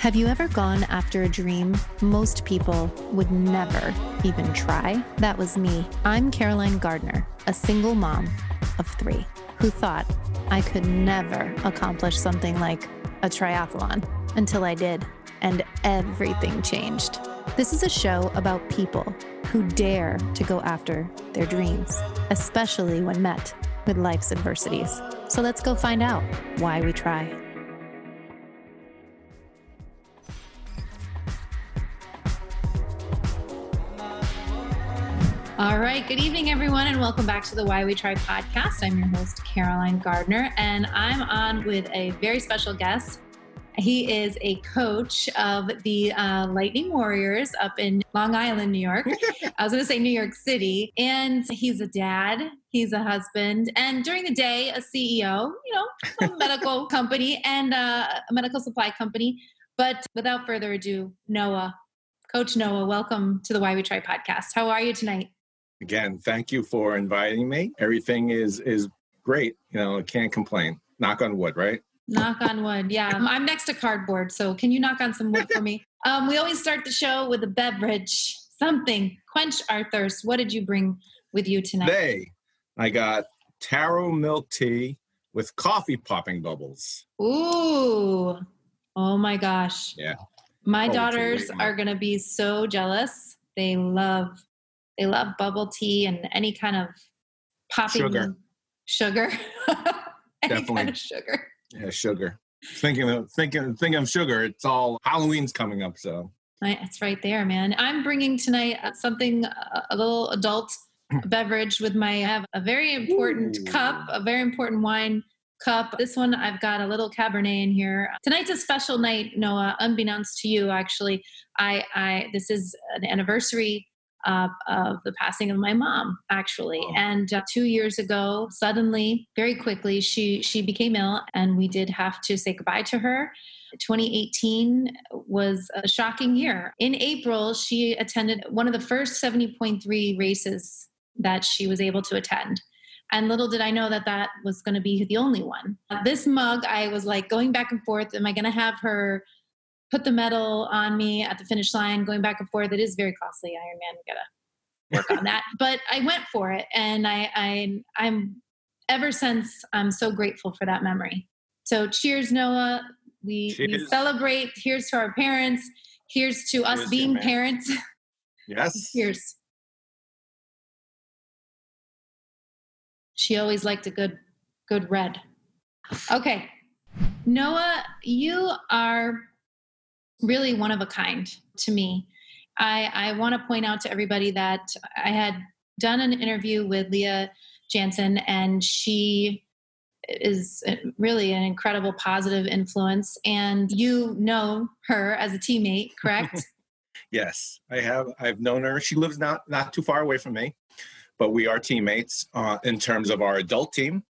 Have you ever gone after a dream most people would never even try? That was me. I'm Caroline Gardner, a single mom of three who thought I could never accomplish something like a triathlon until I did, and everything changed. This is a show about people who dare to go after their dreams, especially when met with life's adversities. So let's go find out why we try. All right. Good evening, everyone, and welcome back to the Why We Tri podcast. I'm your host, Caroline Gardner, and I'm on with a very special guest. He is a coach of the uh, Lightning Warriors up in Long Island, New York. I was going to say New York City. And he's a dad, he's a husband, and during the day, a CEO, you know, a medical company and uh, a medical supply company. But without further ado, Noah, Coach Noah, welcome to the Why We Tri podcast. How are you tonight? Again, thank you for inviting me. Everything is is great. You know, I can't complain. Knock on wood, right? Knock on wood. Yeah, I'm next to cardboard, so can you knock on some wood for me? Um, we always start the show with a beverage, something quench our thirst. What did you bring with you tonight? Today, I got taro milk tea with coffee popping bubbles. Ooh, oh my gosh! Yeah, my daughters are gonna be so jealous. They love they love bubble tea and any kind of popping sugar. Sugar. Definitely. kind of sugar. Yeah, sugar. Thinking of thinking thinking of sugar. It's all Halloween's coming up, so It's right there, man. I'm bringing tonight uh, something uh, a little adult beverage with my I have a very important Ooh. cup, a very important wine cup. This one I've got a little cabernet in here. Tonight's a special night, Noah, unbeknownst to you actually. I I this is an anniversary uh, of the passing of my mom actually Oh. and uh, two years ago suddenly very quickly she she became ill and we did have to say goodbye to her 2018 was a shocking year in april she attended one of the first 70.3 races that she was able to attend and little did I know that that was going to be the only one. This mug, I was like going back and forth. Am I going to have her put the medal on me at the finish line, going back and forth? It is very costly. Ironman, we got to work on that. But I went for it, and I, I, I'm ever since I'm so grateful for that memory. So cheers, Noah. We, we celebrate. Here's to our parents. Here's to us Cheers, being man. parents. yes. cheers. She always liked a good, good red. Okay, Noah, you are really one of a kind to me. I, I want to point out to everybody that I had done an interview with Leah Jansen, and she is really an incredible positive influence. And you know her as a teammate, correct? Yes, I have. I've known her. She lives not not too far away from me, but we are teammates uh, in terms of our adult team.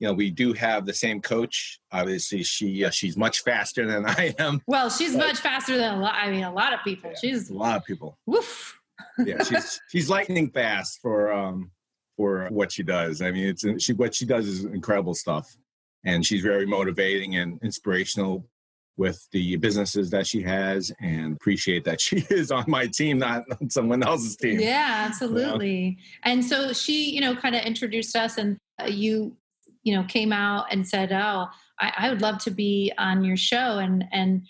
You know, we do have the same coach. Obviously, she uh, she's much faster than I am. Well, she's much faster than a lot. I mean, a lot of people. She's A lot of people. woof. Yeah, she's she's lightning fast for um for what she does. I mean, it's she what she does is incredible stuff, and she's very motivating and inspirational with the businesses that she has, and appreciate that she is on my team, not on someone else's team. Yeah, absolutely. And so she, you know, kind of introduced us, and uh, you, you know, came out and said, "Oh, I, I would love to be on your show." And and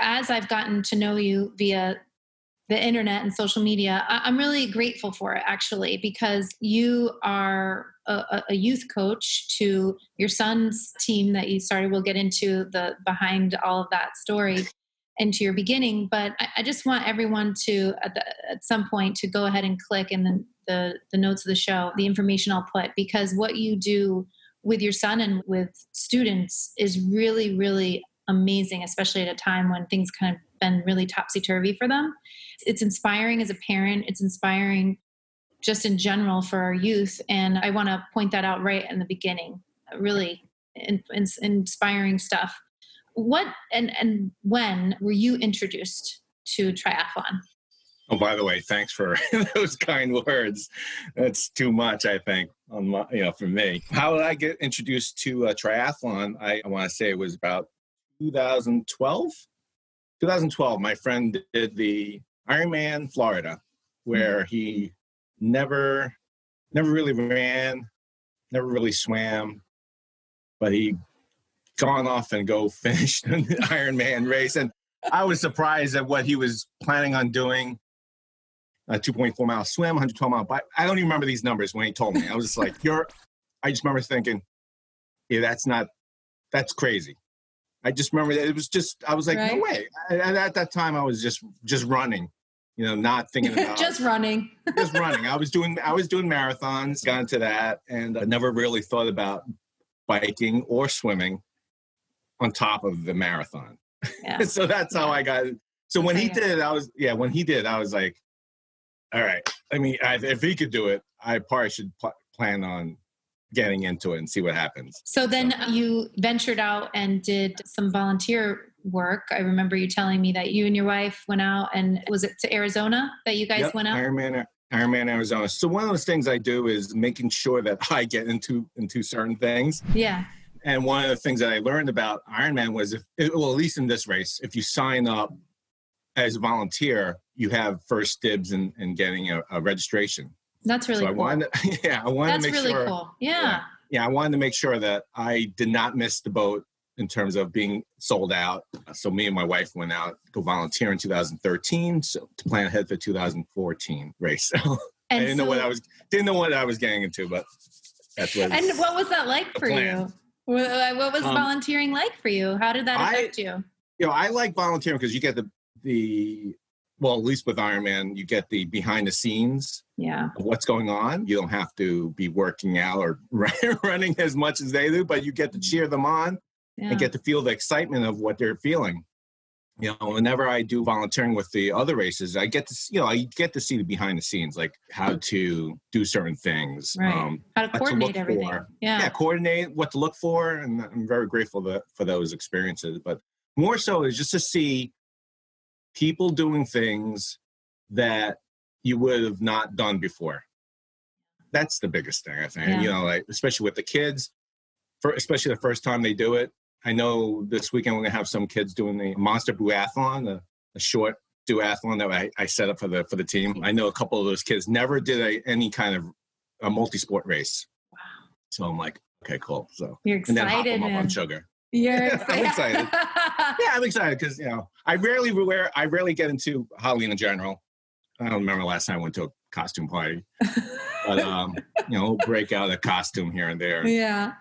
as I've gotten to know you via the internet and social media, I, I'm really grateful for it actually because you are a, a- youth coach to your son's team that you started. We'll get into the behind all of that story into your beginning, but I, I just want everyone to at, the, at some point to go ahead and click in the the notes of the show, the information I'll put because what you do with your son and with students is really really amazing, especially at a time when things kind of been really topsy turvy for them. It's inspiring as a parent. It's inspiring just in general for our youth, and I want to point that out right in the beginning. Really in, in, inspiring stuff. What and and when were you introduced to triathlon? Oh, by the way, thanks for those kind words. That's too much, I think, on my, you know, for me. How did I get introduced to uh, triathlon? I, I want to say it was about 2012. 2012, my friend did the Ironman Florida, where he never, never really ran, never really swam, but he gone off and go finished the Ironman race. And I was surprised at what he was planning on doing. A 2.4 mile swim, 112 mile bike. I don't even remember these numbers when he told me. I was just like, "You're." I just remember thinking, "Yeah, that's not. That's crazy." I just remember that it was just. I was like, Right. "No way!" And at that time, I was just just running, you know, not thinking about Just running. just running. I was doing I was doing marathons, got into that, and I never really thought about biking or swimming on top of the marathon. Yeah. so that's how I got. So when he did, it, I was yeah. When he did, I was like, all right. I mean, I, if he could do it, I probably should pl- plan on getting into it and see what happens. So then you ventured out and did some volunteer work. I remember you telling me that you and your wife went out and was it to Arizona that you guys Yep, went out? Ironman, Ironman Arizona. So one of those things I do is making sure that I get into into certain things. Yeah. And one of the things that I learned about Ironman was if, well, at least in this race, if you sign up as a volunteer, you have first dibs in, in getting a, a registration. That's really so I cool. wanted, yeah, I wanted That's to make really sure, cool. Yeah. yeah, I wanted to make sure that I did not miss the boat in terms of being sold out. So me and my wife went out to go volunteer in 2013 so to plan ahead for 2014 race. So I didn't know what I was didn't know what I was getting into, but that's what. And what was that like for plan. you? What what was Um, volunteering like for you? How did that I- affect you? you know, I like volunteering because you get the the well, at least with Ironman, you get the behind the scenes Yeah. of what's going on. You don't have to be working out or running as much as they do, but you get to cheer them on Yeah. and get to feel the excitement of what they're feeling. You know, whenever I do volunteering with the other races, I get to see, you know, I get to see the behind the scenes, like how to do certain things. Right. Um, How to to coordinate look everything. for. Yeah. yeah, coordinate what to look for, and I'm very grateful that, for those experiences. But more so is just to see people doing things that you would have not done before. That's the biggest thing I think. And, you know, like especially with the kids, for especially the first time they do it. I know this weekend we're gonna have some kids doing the monster duathlon, a, a short duathlon that I, I set up for the for the team. I know a couple of those kids never did a, any kind of a multi-sport race. Wow. So I'm like, okay, cool. So You're and then hop excited, them up on sugar. You're I'm excited. Yeah, I'm excited because you know I rarely wear I rarely get into Halloween in general. I don't remember the last time I went to a costume party, but um, you know, break out a costume here and there. yeah.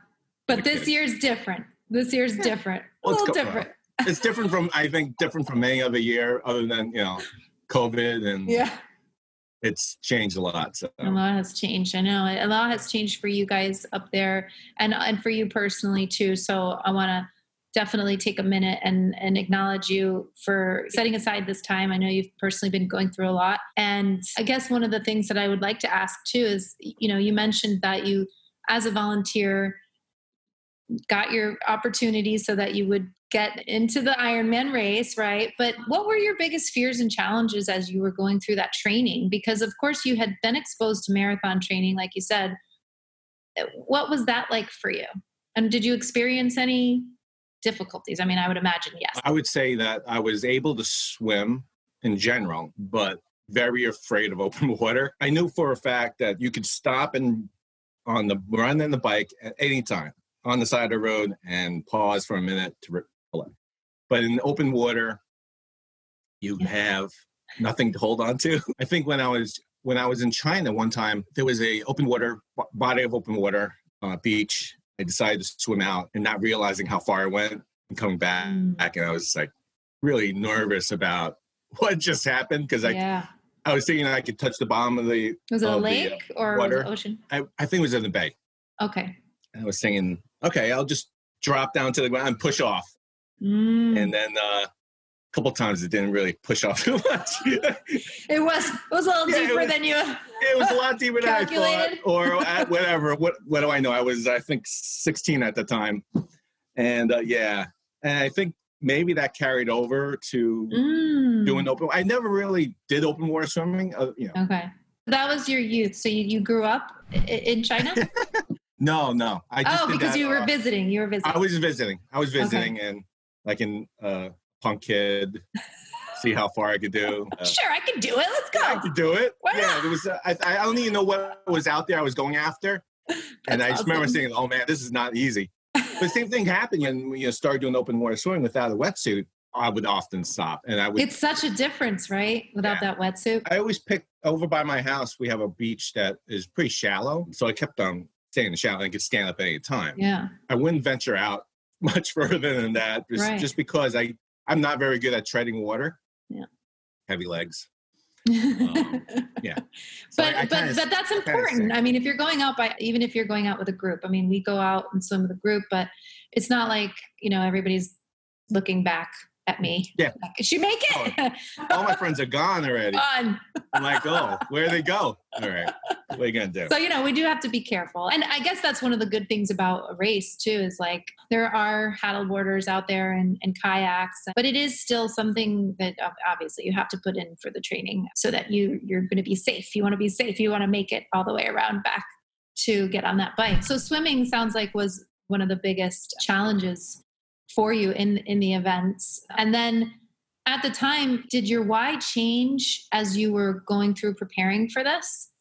But this year's different. This year's different. Well, a it's little go- different. It's different from I think different from any other year other than you know COVID and Yeah. It's changed a lot. So A lot has changed. I know a lot has changed for you guys up there, and and for you personally too. So I want to definitely take a minute and and acknowledge you for setting aside this time. I know you've personally been going through a lot, and I guess one of the things that I would like to ask too is, you know, you mentioned that you, as a volunteer, got your opportunity so that you would get into the Ironman race, right? But what were your biggest fears and challenges as you were going through that training? Because of course you had been exposed to marathon training, like you said. Uh, what was that like for you? And did you experience any difficulties? I mean, I would imagine yes. I would say that I was able to swim in general, but very afraid of open water. I knew for a fact that you could stop and on the run and the bike at any time on the side of the road and pause for a minute to reflect. But in open water, you have nothing to hold on to. I think when I was when I was in China one time, there was a open water body of open water uh, beach. I decided to swim out and not realizing how far I went and coming back, Mm. and I was like really nervous about what just happened because I yeah. I was thinking I could touch the bottom of the. Was it a of the, lake or water. ocean? I, I think it was in the bay. Okay. I was thinking, okay, I'll just drop down to the ground and push off. Mm. And then uh, a couple times it didn't really push off too much. it was it was a little Yeah, deeper was- than you. It was a lot deeper than I thought, or at whatever. What what do I know? I was I think 16 at the time, and uh, yeah, and I think maybe that carried over to Mm. doing open. I never really did open water swimming. Uh, you know, Okay. That was your youth. So you, you grew up in China? no, no. I just oh, because that, you were uh, visiting. You were visiting. I was visiting. I was visiting, and like in uh, punk kid, see how far I could do. Uh, sure, I can do it. Let's go. I could do it. Why yeah, not? it was. Uh, I, I don't even know what was out there I was going after, and I just remember saying, "Oh man, this is not easy." But same thing happened when you know, started doing open water swimming without a wetsuit. I would often stop, and I would. It's such a difference, right? Without that wetsuit. I always pick over by my house. We have a beach that is pretty shallow, so I kept on staying in the shallow and could stand up at any time. Yeah. I wouldn't venture out much further than that, just, Right. just because I I'm not very good at treading water. Yeah. Heavy legs. Um, yeah. So but I- I but kinda- but that's important. I mean, if you're going out by even if you're going out with a group, I mean, we go out and swim with a group, but it's not like you know everybody's looking back at me. Yeah. Like, Did she make it? Oh, all my friends are gone already. Fun. I'm like, oh, where they go? All right, what are you gonna do? So you know, we do have to be careful, and I guess that's one of the good things about a race too. Is like there are paddleboarders out there and, and kayaks, but it is still something that obviously you have to put in for the training so that you you're going to be safe. You want to be safe. You want to make it all the way around back to get on that bike. So swimming sounds like was one of the biggest challenges for you in in the events, and then. At the time, did your why change as you were going through preparing for this?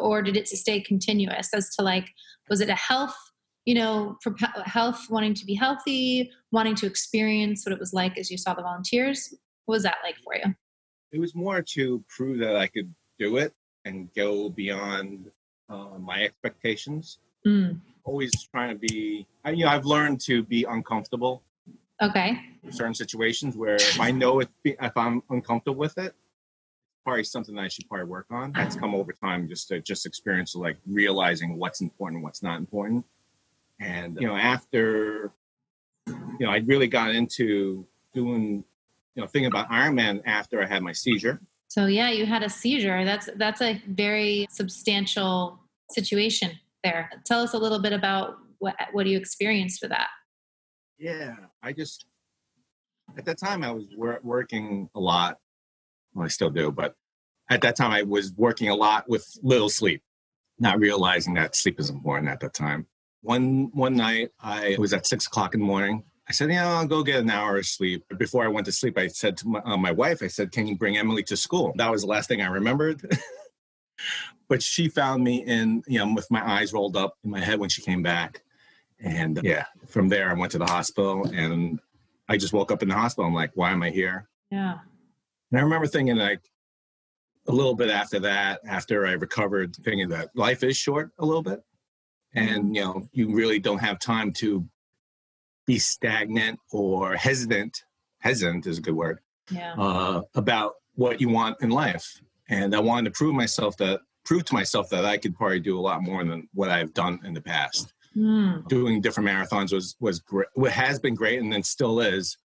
or did it stay continuous as to like was it a health you know health wanting to be healthy wanting to experience what it was like as you saw the volunteers what was that like for you It was more to prove that I could do it and go beyond uh, my expectations. mm. Always trying to be, I, you know, I've learned to be uncomfortable okay certain situations where if I know if, if I'm uncomfortable with it, probably something that I should probably work on. That's come over time, just to just experience like realizing what's important, what's not important. And you know, after you know, I really got into doing, you know, thinking about Ironman after I had my seizure. so yeah you had a seizure that's that's a very substantial situation there tell us a little bit about what what you experienced with that Yeah, I just at that time I was wor- working a lot. Well, I still do, but at that time I was working a lot with little sleep, not realizing that sleep is important at that time. One one night I was at six o'clock in the morning. I said, "Yeah, I'll go get an hour of sleep." Before I went to sleep, I said to my, uh, my wife, "I said, can you bring Emily to school?" That was the last thing I remembered. but she found me in, you know, with my eyes rolled up in my head when she came back. And yeah, from there I went to the hospital and I just woke up in the hospital. I'm like, why am I here? yeah And I remember thinking like a little bit after that, after I recovered, thinking that life is short a little bit. And you know, you really don't have time to be stagnant or hesitant. Hesitant is a good word yeah uh, about what you want in life. And I wanted to prove myself that prove to myself that I could probably do a lot more than what I've done in the past Mm. doing different marathons was was great. What has been great, and then still is.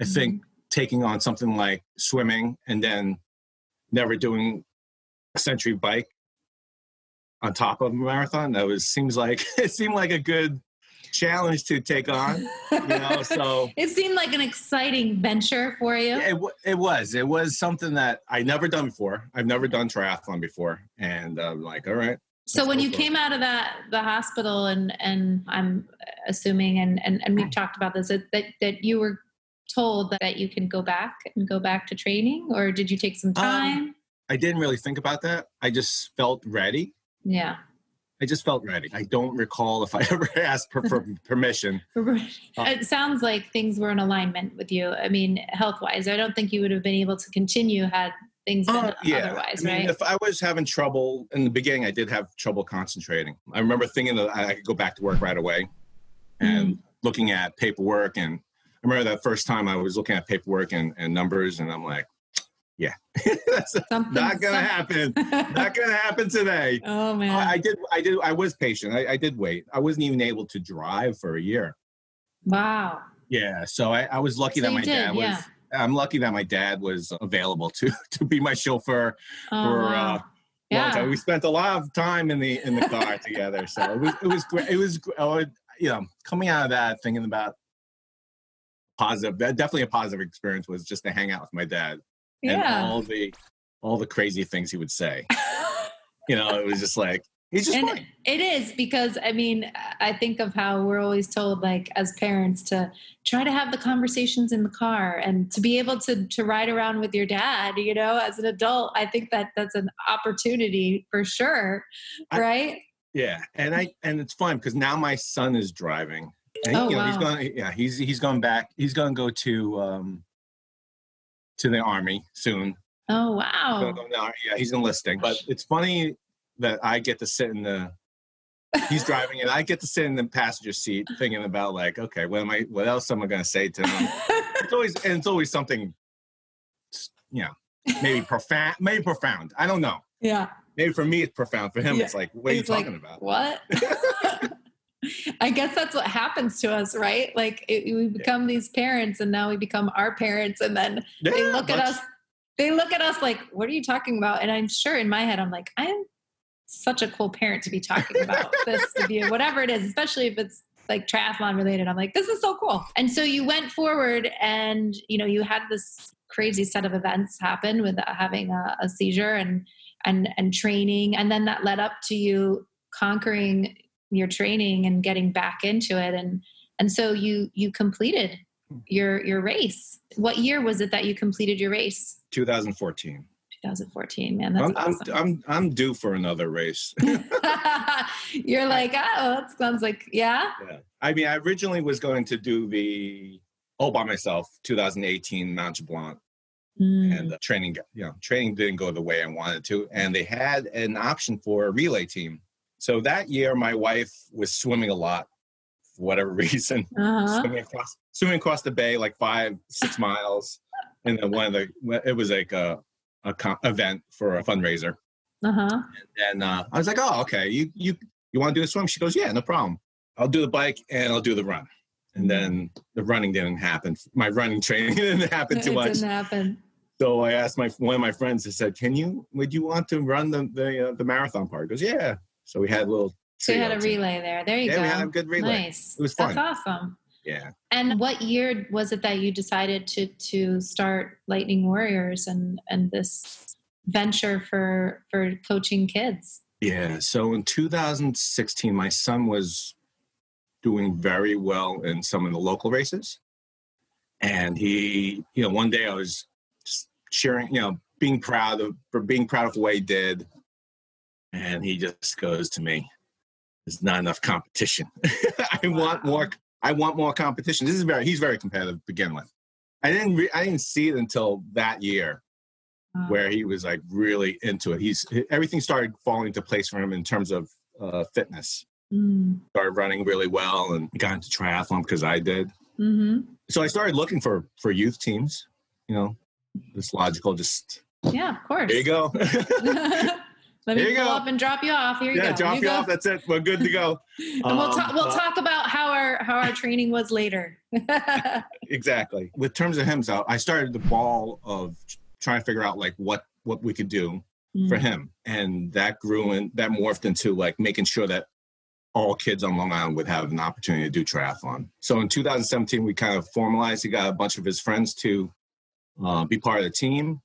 I think taking on something like swimming and then never doing a century bike on top of a marathon that was seems like it seemed like a good challenge to take on. You know, so it seemed like an exciting venture for you it, it was it was something that I never done before. I've never done triathlon before, and I'm like, all right, So Let's when you for it. came out of that the hospital and and I'm assuming and and, and we've talked about this that, that that you were told that you can go back and go back to training or did you take some um, time? I didn't really think about that. I just felt ready. yeah. I just felt ready. I don't recall if I ever asked for, for permission. Uh, it sounds like things were in alignment with you. I mean, health wise, I don't think you would have been able to continue had things Uh, yeah. otherwise, I mean, right? if I was having trouble in the beginning, I did have trouble concentrating. I remember thinking that I could go back to work right away and Mm-hmm. looking at paperwork. And I remember that first time I was looking at paperwork and, and numbers, and I'm like, yeah, that's Something, not going to some- happen. Not going to happen today. oh man. I, I did. I did. I was patient. I, I did wait. I wasn't even able to drive for a year. wow. Yeah. So I, I was lucky So that my did, dad was. yeah. I'm lucky that my dad was available to to be my chauffeur. Oh, for, uh, wow. yeah. time. We spent a lot of time in the in the car together. So it was it was great. It was would, you know coming out of that thinking about positive. That definitely a positive experience was just to hang out with my dad and yeah. all the all the crazy things he would say. You know, it was just like He's just and it is because I mean, I think of how we're always told, like as parents, to try to have the conversations in the car and to be able to to ride around with your dad. You know, as an adult, I think that that's an opportunity for sure, I- right? Yeah, and I and it's fun because now my son is driving. And, Oh, you know, he's wow. going. Yeah, he's he's going back. He's going to go to um to the army soon. oh wow! go in the ar- yeah, he's enlisting. But it's funny that I get to sit in the. He's driving, and I get to sit in the passenger seat, thinking about like, okay, what am I? What else am I going to say to him? It's always and it's always something, you know, maybe profound, maybe profound. I don't know. yeah, Maybe for me it's profound. For him, Yeah. it's like, what are you It's like, talking about? What? I guess that's what happens to us, right? Like it, we become these parents, and now we become our parents, and then they Yeah, look at us. They look at us like, "What are you talking about?" And I'm sure in my head, I'm like, "I am such a cool parent to be talking about this with you, whatever it is, especially if it's like triathlon related." I'm like, "This is so cool." And so you went forward, and you know, you had this crazy set of events happen with uh, having a, a seizure and and and training, and then that led up to you conquering your training and getting back into it and and so you you completed your your race what year was it that you completed your race 2014. 2014 man that's I'm, I'm, awesome I'm, I'm due for another race. you're like oh that sounds like yeah yeah. I mean, I originally was going to do the all by myself, 2018 Mount Blanc, Mm. and the training, you know, training didn't go the way I wanted to, and they had an option for a relay team. So that year, my wife was swimming a lot for whatever reason, uh-huh. swimming across swimming across the bay like five six miles, and then one of the it was like a a co- event for a fundraiser. Uh-huh. And uh, I was like, oh, okay, you you you want to do the swim? She goes, yeah, no problem. I'll do the bike and I'll do the run. And then the running didn't happen. My running training didn't happen too it much. didn't happen So I asked my one of my friends. I said, "Can you? Would you want to run the the, uh, the marathon part?" He goes, "Yeah." So we had a little. so you had a relay there there you Yeah, go we had a good relay. nice It was fun. that's awesome Yeah. and what year was it that you decided to to start lightning warriors and and this venture for for coaching kids Yeah. So in 2016, my son was doing very well in some of the local races. And he, you know, one day I was just sharing, you know, being proud of, for being proud of the way he did. And he just goes to me, there's not enough competition. I want more, I want more competition. This is very, he's very competitive to begin with. I didn't, re- I didn't see it until that year Wow. where he was like really into it. He's everything started falling into place for him in terms of uh, fitness. Mm. Started running really well and got into triathlon because I did. hmm So I started looking for for youth teams. You know, it's logical. Just Yeah, of course. there you go. Let me pull go. up and drop you off. Here you yeah, go. drop you you go. off. That's it. We're good to go. and we'll Um, talk. We'll uh, talk about how our how our training was later. exactly. With terms of him, so I started the ball of trying to figure out like what what we could do Mm. for him and that grew and that morphed into like making sure that all kids on long island would have an opportunity to do triathlon so in 2017 we kind of formalized he got a bunch of his friends to uh, be part of the team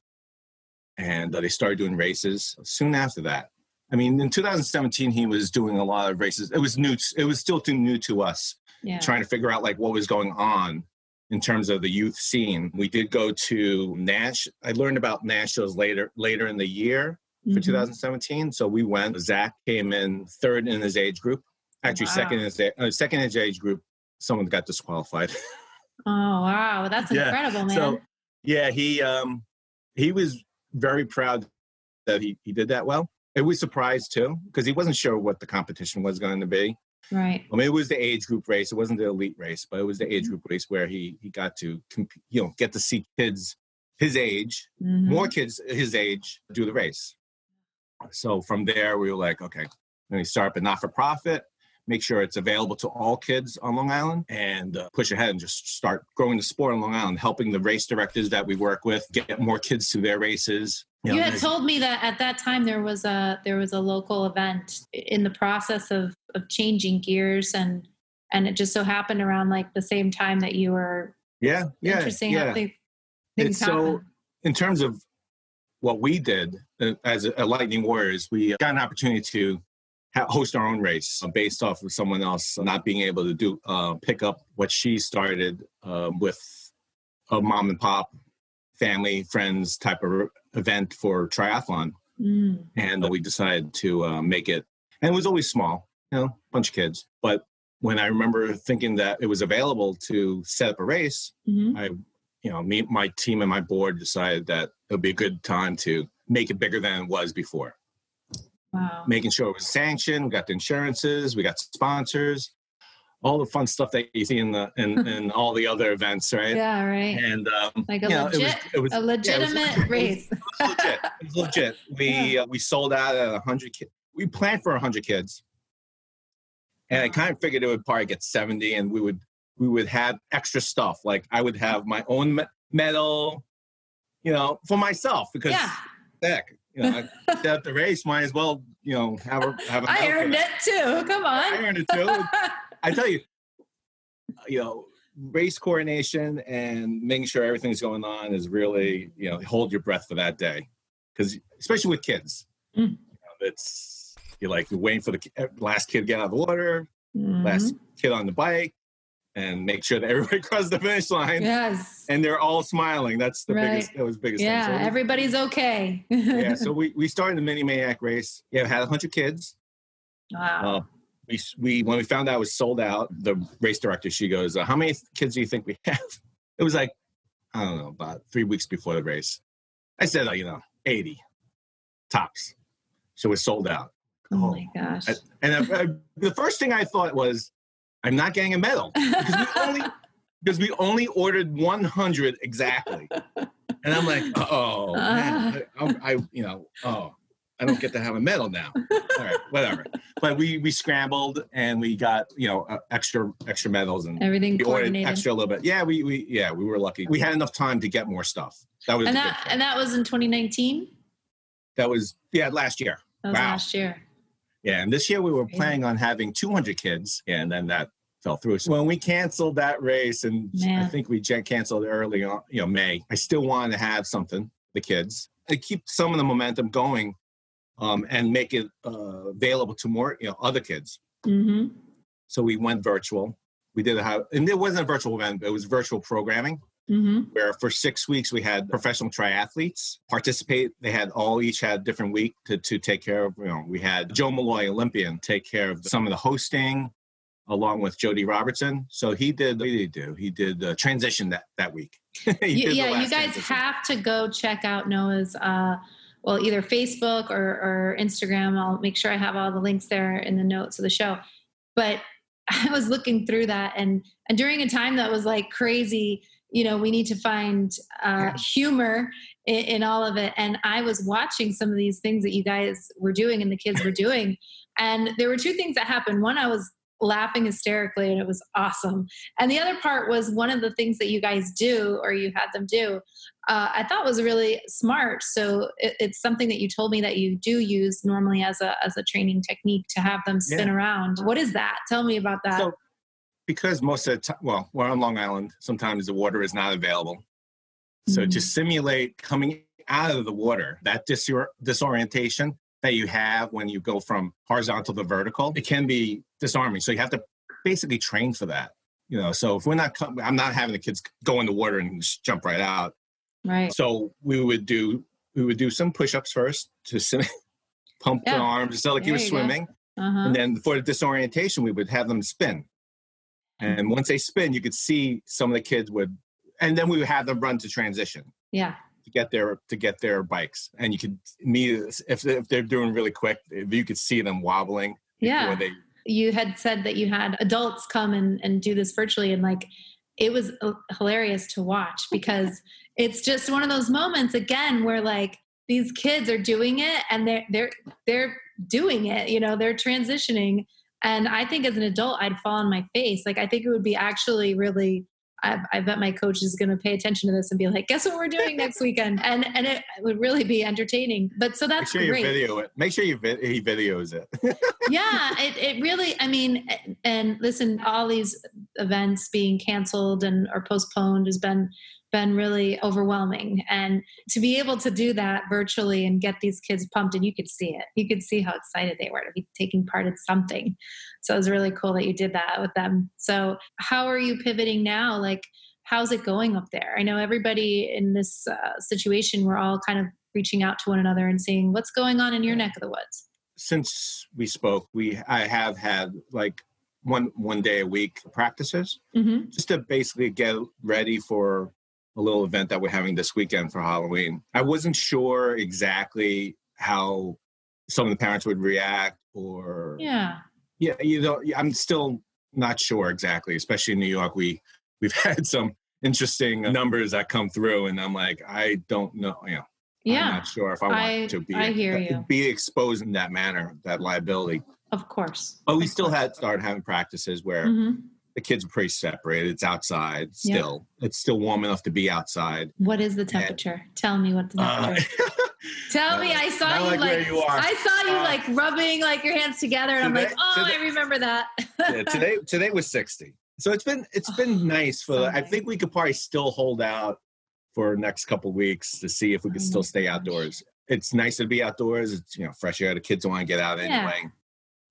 and uh, they started doing races soon after that i mean in 2017 he was doing a lot of races it was new it was still too new to us Yeah. trying to figure out like what was going on in terms of the youth scene. We did go to Nash. I learned about Nash shows later later in the year for Mhm. 2017. So we went. Zach came in third in his age group. Actually, Wow. second in his uh, second in his age group. Someone got disqualified. Oh wow, that's Yeah. incredible, man. So yeah, he um he was very proud that he he did that well. It was surprised too because he wasn't sure what the competition was going to be. right. I mean, it was the age group race. It wasn't the elite race, but it was the age group race where he he got to comp- you know get to see kids his age, Mhm. more kids his age do the race. So from there, we were like, okay, let me start up a not for profit, make sure it's available to all kids on Long Island, and uh, push ahead and just start growing the sport on Long Island, helping the race directors that we work with get more kids to their races. You, know, had told me that at that time there was a there was a local event in the process of of changing gears and and it just so happened around like the same time that you were yeah, yeah, interesting yeah. things, so in terms of what we did uh, as a, a Lightning Warriors, we got an opportunity to host our own race uh, based off of someone else not being able to do uh, pick up what she started uh, with a mom and pop family friends type of event for triathlon Mm. and we decided to uh, make it and it was always small you know bunch of kids but when i remember thinking that it was available to set up a race Mhm. I, you know, me, my team, and my board decided that it would be a good time to make it bigger than it was before. Wow. Making sure it was sanctioned, we got the insurances, we got sponsors, all the fun stuff that you see in the in, in all the other events, right? Yeah, right. And um, Like a you know, legit, it was, it was a legitimate it was- race. it was legit. It was legit. We uh, we sold out at hundred. Ki- we planned for hundred kids, and I kind of figured it would probably get seventy, and we would we would have extra stuff. Like I would have my own me- medal, you know, for myself because Yeah, heck, you know, I the race. Might as well, you know, have a have a. I earned it too. Come on. I earned it too. I tell you, you know, race coordination and making sure everything's going on is really, you know, hold your breath for that day, because especially with kids, Mm. you know, it's you're like you're waiting for the last kid to get out of the water, Mhm. last kid on the bike, and make sure that everybody crosses the finish line, Yes. and they're all smiling. That's the Right. biggest. That was the biggest. Yeah, thing. So we- everybody's okay. yeah. So we we started the mini maniac race. Yeah, had hundred kids. wow. Uh, we, we when we found out it was sold out, the race director she goes, uh, "How many kids do you think we have?" It was like I don't know, about three weeks before the race. I said, uh, you know, eighty tops. So it was sold out. oh my gosh. I- and I, I, the first thing I thought was, I'm not getting a medal because we only because we only ordered 100 exactly. And I'm like, oh man, I, I, I you know, oh, I don't get to have a medal now. All right, whatever. But we we scrambled and we got you know uh, extra extra medals and Everything we ordered coordinated. extra a little bit. Yeah, we we yeah we were lucky. We had enough time to get more stuff. That was and that and that was in 2019. that was yeah last year. That was Wow. last year. Yeah, and this year we were planning on having 200 kids, and then that fell through. So when we canceled that race, and I think we canceled early on, you know, May. I still wanted to have something the kids to keep some of the momentum going, um, and make it uh, available to more, you know, other kids. hmm So we went virtual. We did a and it wasn't a virtual event; it was virtual programming hmm where for six weeks we had professional triathletes participate. They had all each had a different week to, to take care of. You know, we had Joe Maloy, Olympian, take care of some of the hosting, along with Jody Robertson. So he did. What did he do? He did uh, transition that that week. You- yeah, you guys transition. have to go check out Noah's. Uh, well, either Facebook or, or Instagram. I'll make sure I have all the links there in the notes of the show. But I was looking through that, and and during a time that was like crazy, you know, we need to find uh, humor in, in all of it. And I was watching some of these things that you guys were doing and the kids were doing, and there were two things that happened. One, I was laughing hysterically, and it was awesome. And the other part was one of the things that you guys do, or you had them do, uh, I thought was really smart. So it, it's something that you told me that you do use normally as a as a training technique to have them spin Yeah. around. What is that? Tell me about that. So because most of the time, well, we're on Long Island. Sometimes the water is not available. So to Mhm. simulate coming out of the water, that disor- disorientation that you have when you go from horizontal to vertical, it can be disarming. So you have to basically train for that. You know, so if we're not, com- I'm not having the kids go in the water and just jump right out. right. So we would do, we would do some push-ups first to sim- pump the Yeah. arms, just like you There were you go. swimming. Uh-huh. And then for the disorientation, we would have them spin. And once they spin, you could see some of the kids would, and then we would have them run to transition Yeah. to get their to get their bikes. And you could meet if if they're doing really quick, you could see them wobbling. Yeah. They, You had said that you had adults come and, and do this virtually, and like it was uh, hilarious to watch because it's just one of those moments again where like these kids are doing it and they're they're they're doing it you know they're transitioning and i think as an adult i'd fall on my face like i think it would be actually really I, I bet my coach is going to pay attention to this and be like, "Guess what we're doing next weekend?" And and it would really be entertaining. But so that's make sure you great video it. Make sure you vid- he videos it. yeah it, it really i mean and listen all these events being canceled and or postponed has been been really overwhelming. And to be able to do that virtually and get these kids pumped, and you could see it, you could see how excited they were to be taking part in something. So it was really cool that you did that with them. So, how are you pivoting now? Like, how's it going up there? I know everybody in this uh, situation, we're all kind of reaching out to one another and seeing what's going on in your neck of the woods. Since we spoke, we I have had like one one day a week practices mm-hmm. just to basically get ready for a little event that we're having this weekend for Halloween. I wasn't sure exactly how some of the parents would react or yeah yeah you know i'm still not sure exactly especially in new york we we've had some interesting numbers that come through and i'm like i don't know you know yeah i'm not sure if i want I, to be I hear you. be exposed in that manner that liability of course but we Of still course. had started having practices where Mhm. The kids are pretty separated. It's outside Yeah. still. It's still warm enough to be outside. What is the temperature? Tell me what the uh, temperature Tell me, I saw you like like, you. I saw you Uh, like rubbing like your hands together, and I'm like, oh, today- I remember that. yeah, today today was 60 so it's been it's been Oh, nice for so i think we could probably still hold out for next couple weeks to see if we could Oh still stay gosh. outdoors. It's nice to be outdoors. It's you know fresh air. The kids want to get out Yeah. anyway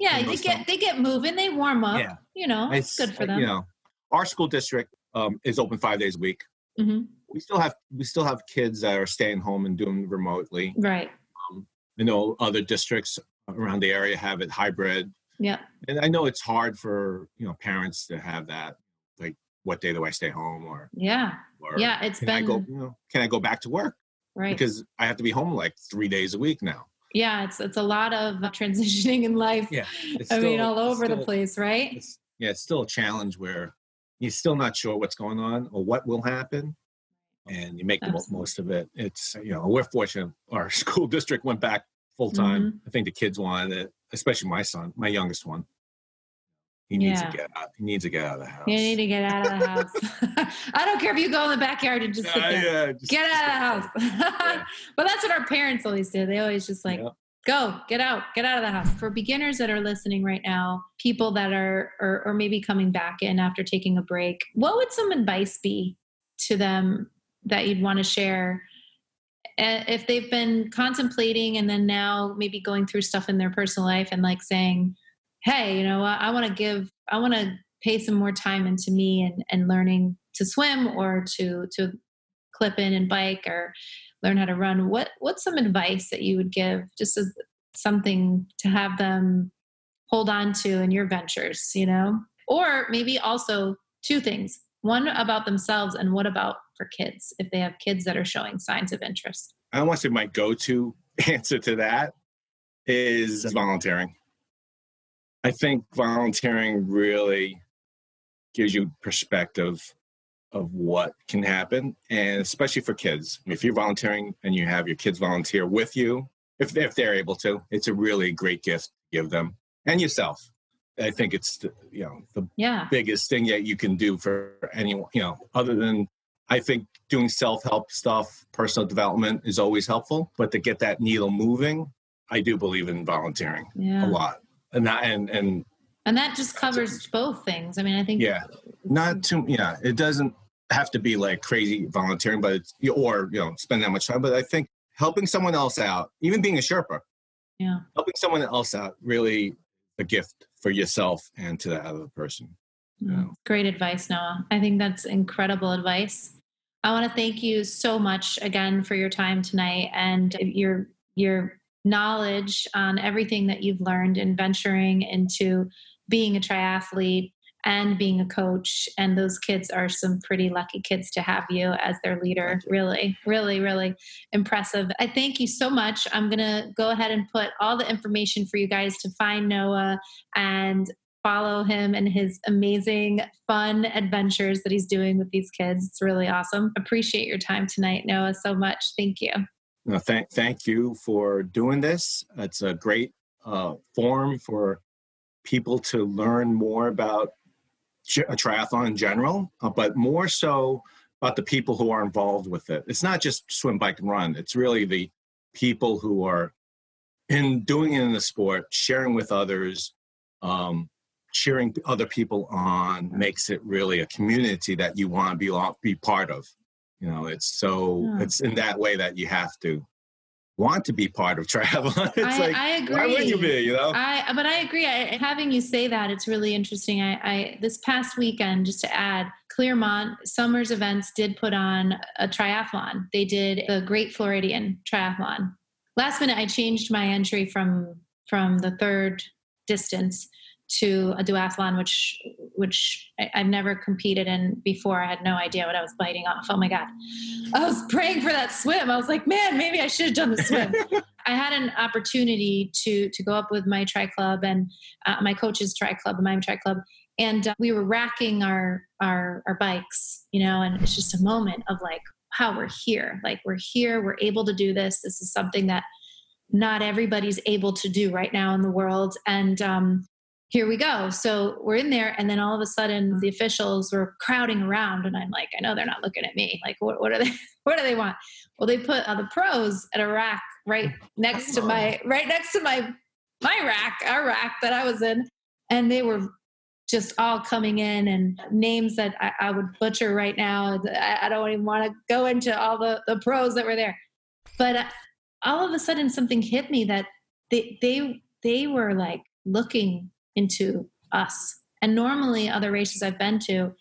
yeah, they get they get moving, they warm up. Yeah. You know, it's good for them. you know our school district um, is open five days a week Mm-hmm. we still have we still have kids that are staying home and doing remotely Right. i know other districts around the area have it hybrid Yeah. and i know it's hard for you know parents to have that like what day do i stay home or Yeah. or Yeah. It's can been I go? You know, can I go back to work right. because I have to be home like three days a week now? Yeah, it's it's a lot of transitioning in life. Yeah, I mean, all over the place, right? It's, yeah, it's still a challenge where you're still not sure what's going on or what will happen, and you make the most of it. It's you know we're fortunate. Our school district went back full time. Mm-hmm. I think the kids wanted it, especially my son, my youngest one. He needs Yeah. to get out. He needs to get out of the house. You need to get out of the house. I don't care if you go in the backyard and just sit Yeah, there. yeah, just- Get out of the house. Yeah. but that's what our parents always do. They always just like, Yep. go, get out, get out of the house. For beginners that are listening right now, people that are, or, or maybe coming back in after taking a break, what would some advice be to them that you'd want to share? If they've been contemplating and then now maybe going through stuff in their personal life and like saying, hey, you know what, I want to give, I want to pay some more time into me and, and learning to swim or to, to clip in and bike or learn how to run. What what's some advice that you would give just as something to have them hold on to in your ventures you know? Or maybe also two things. One about themselves and what about for kids if they have kids that are showing signs of interest. I don't want to say my go-to answer to that is volunteering. I think volunteering really gives you perspective of what can happen, and especially for kids. If you're volunteering and you have your kids volunteer with you, if if they're able to, it's a really great gift to give them and yourself. I think it's the, you know the yeah biggest thing that you can do for anyone, you know, other than I think doing self help stuff, personal development is always helpful. But to get that needle moving, I do believe in volunteering yeah a lot. And that, and, and and that just covers both things i mean i think yeah, not too, yeah, it doesn't have to be like crazy volunteering, but it's, or, you know, spend that much time. But I think helping someone else out, even being a Sherpa, yeah helping someone else out, really a gift for yourself and to the other person. Mm, yeah. Great advice, Noah. I think that's incredible advice. I want to thank you so much again for your time tonight and your your knowledge on everything that you've learned in venturing into being a triathlete and being a coach. And those kids are some pretty lucky kids to have you as their leader. Really, really, really impressive. I thank you so much. I'm going to go ahead and put all the information for you guys to find Noah and follow him and his amazing fun adventures that he's doing with these kids. It's really awesome. Appreciate your time tonight, Noah, so much. Thank you. Thank thank you for doing this. It's a great uh, forum for people to learn more about a triathlon in general, uh, but more so about the people who are involved with it. It's not just swim, bike, and run. It's really the people who are in doing it in the sport, sharing with others, um, cheering other people on. Makes it really a community that you want to be be part of. You know, it's so Yeah. it's in that way that you have to want to be part of triathlon. It's I, like I agree. why wouldn't you be? You know, I but I agree. I, having you say that, it's really interesting. I, I this past weekend, just to add, Clermont Summers Events did put on a triathlon. They did the Great Floridian Triathlon. Last minute, I changed my entry from from the third distance to a duathlon, which which I, I've never competed in before. I had no idea what I was biting off. Oh my god! I was praying for that swim. I was like, man, maybe I should have done the swim. I had an opportunity to to go up with my tri club and uh, my coach's tri club, the Miami Tri Club, and uh, we were racking our our our bikes, you know, and it's just a moment of like, how we're here, like we're here, we're able to do this. This is something that not everybody's able to do right now in the world, and um, here we go. So we're in there, and then all of a sudden, the officials were crowding around, and I'm like, I know they're not looking at me. Like, what, what are they? What do they want? Well, they put uh, the pros at a rack right next to my right next to my my rack, our rack that I was in, and they were just all coming in and names that I, I would butcher right now. I, I don't even want to go into all the the pros that were there, but uh, all of a sudden something hit me that they they they were like looking into us. And normally, other races I've been to,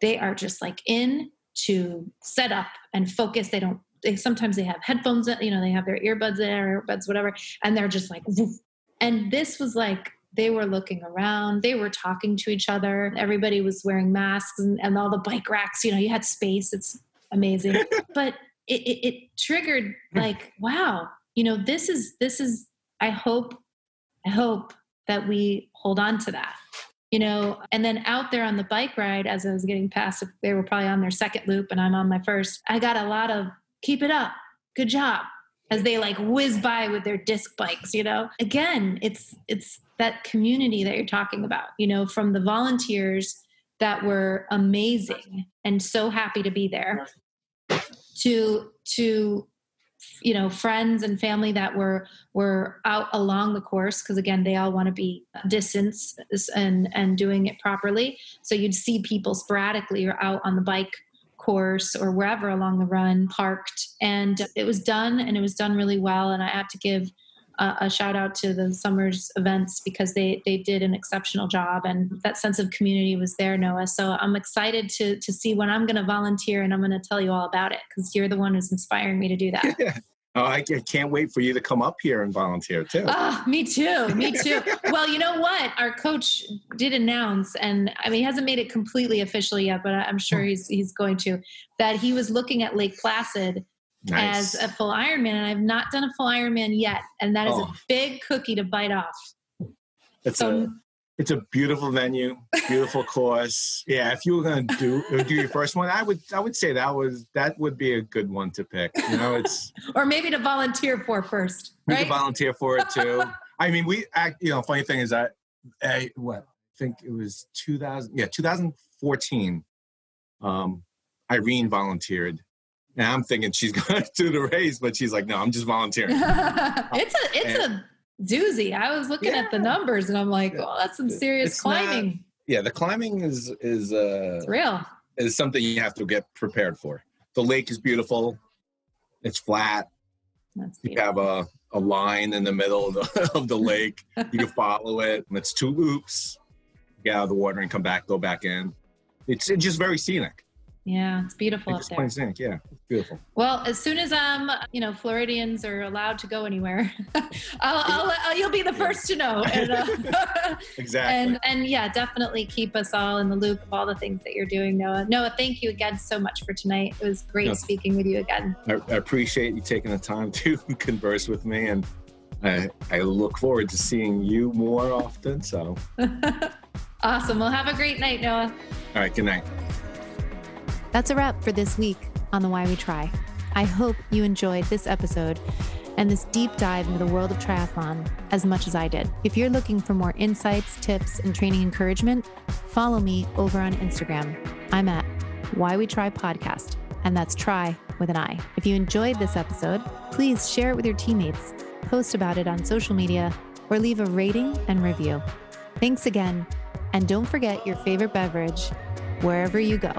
they are just like in to set up and focus. They don't. They sometimes they have headphones. Uh, you know, they have their earbuds there, earbuds, whatever, and they're just like. Woof. And this was like they were looking around. They were talking to each other. Everybody was wearing masks, and, and all the bike racks. You know, you had space. It's amazing, but it, it, it triggered like, wow. You know, this is this is. I hope. I hope that we hold on to that you know? And then out there on the bike ride as i was getting past they were probably on their second loop and i'm on my first i got a lot of keep it up good job as they like whiz by with their disc bikes you know? Again it's it's that community that you're talking about you know from the volunteers that were amazing and so happy to be there to to you know friends and family that were were out along the course because again they all want to be distance and and doing it properly. So you'd see people sporadically or out on the bike course or wherever along the run parked and it was done and it was done really well and i have to give uh, a shout out to the summers events because they they did an exceptional job and that sense of community was there noah so i'm excited to to see when i'm going to volunteer and i'm going to tell you all about it because you're the one who's inspiring me to do that oh, I can't wait for you to come up here and volunteer too. Ah, me too. Me too. well, you know what? Our coach did announce, and I mean, he hasn't made it completely official yet, but I'm sure he's he's going to. That he was looking at Lake Placid nice. as a full Ironman, and I've not done a full Ironman yet, and that is Oh. a big cookie to bite off. it's So a it's a beautiful venue, beautiful course. Yeah, if you were gonna do do your first one, I would I would say that was that would be a good one to pick. You know, it's or maybe to volunteer for first, we right? could volunteer for it too. I mean, we act. You know, funny thing is that I what I think it was 2000. Yeah, 2014. Um, Irene volunteered. And I'm thinking she's going to do the race, but she's like, no, I'm just volunteering. it's a it's a doozy. I was looking at the numbers, and I'm like, oh, that's some serious It's not- climbing. Yeah, the climbing is is uh it's real. is something you have to get prepared for. The lake is beautiful. It's flat. That's You have a, a line in the middle of the, of the lake. You can follow it. And it's two loops. Get out of the water and come back, go back in. It's, it's just very scenic. Yeah, it's beautiful up there. scenic. Yeah, it's beautiful. Well, as soon as um, you know, Floridians are allowed to go anywhere, I'll, I'll, I'll you'll be the first to know. And, uh, Exactly. and and yeah, definitely keep us all in the loop of all the things that you're doing, Noah. Noah, thank you again so much for tonight. It was great No. speaking with you again. I, I appreciate you taking the time to converse with me, and I, I look forward to seeing you more often. So, awesome. Well, have a great night, Noah. all right, good night. That's a wrap for this week on the Why We Tri. I hope you enjoyed this episode and this deep dive into the world of triathlon as much as I did. If you're looking for more insights, tips, and training encouragement, follow me over on Instagram. I'm at Why We Tri Podcast, and that's try with an I. If you enjoyed this episode, please share it with your teammates, post about it on social media, or leave a rating and review. Thanks again, and don't forget your favorite beverage wherever you go.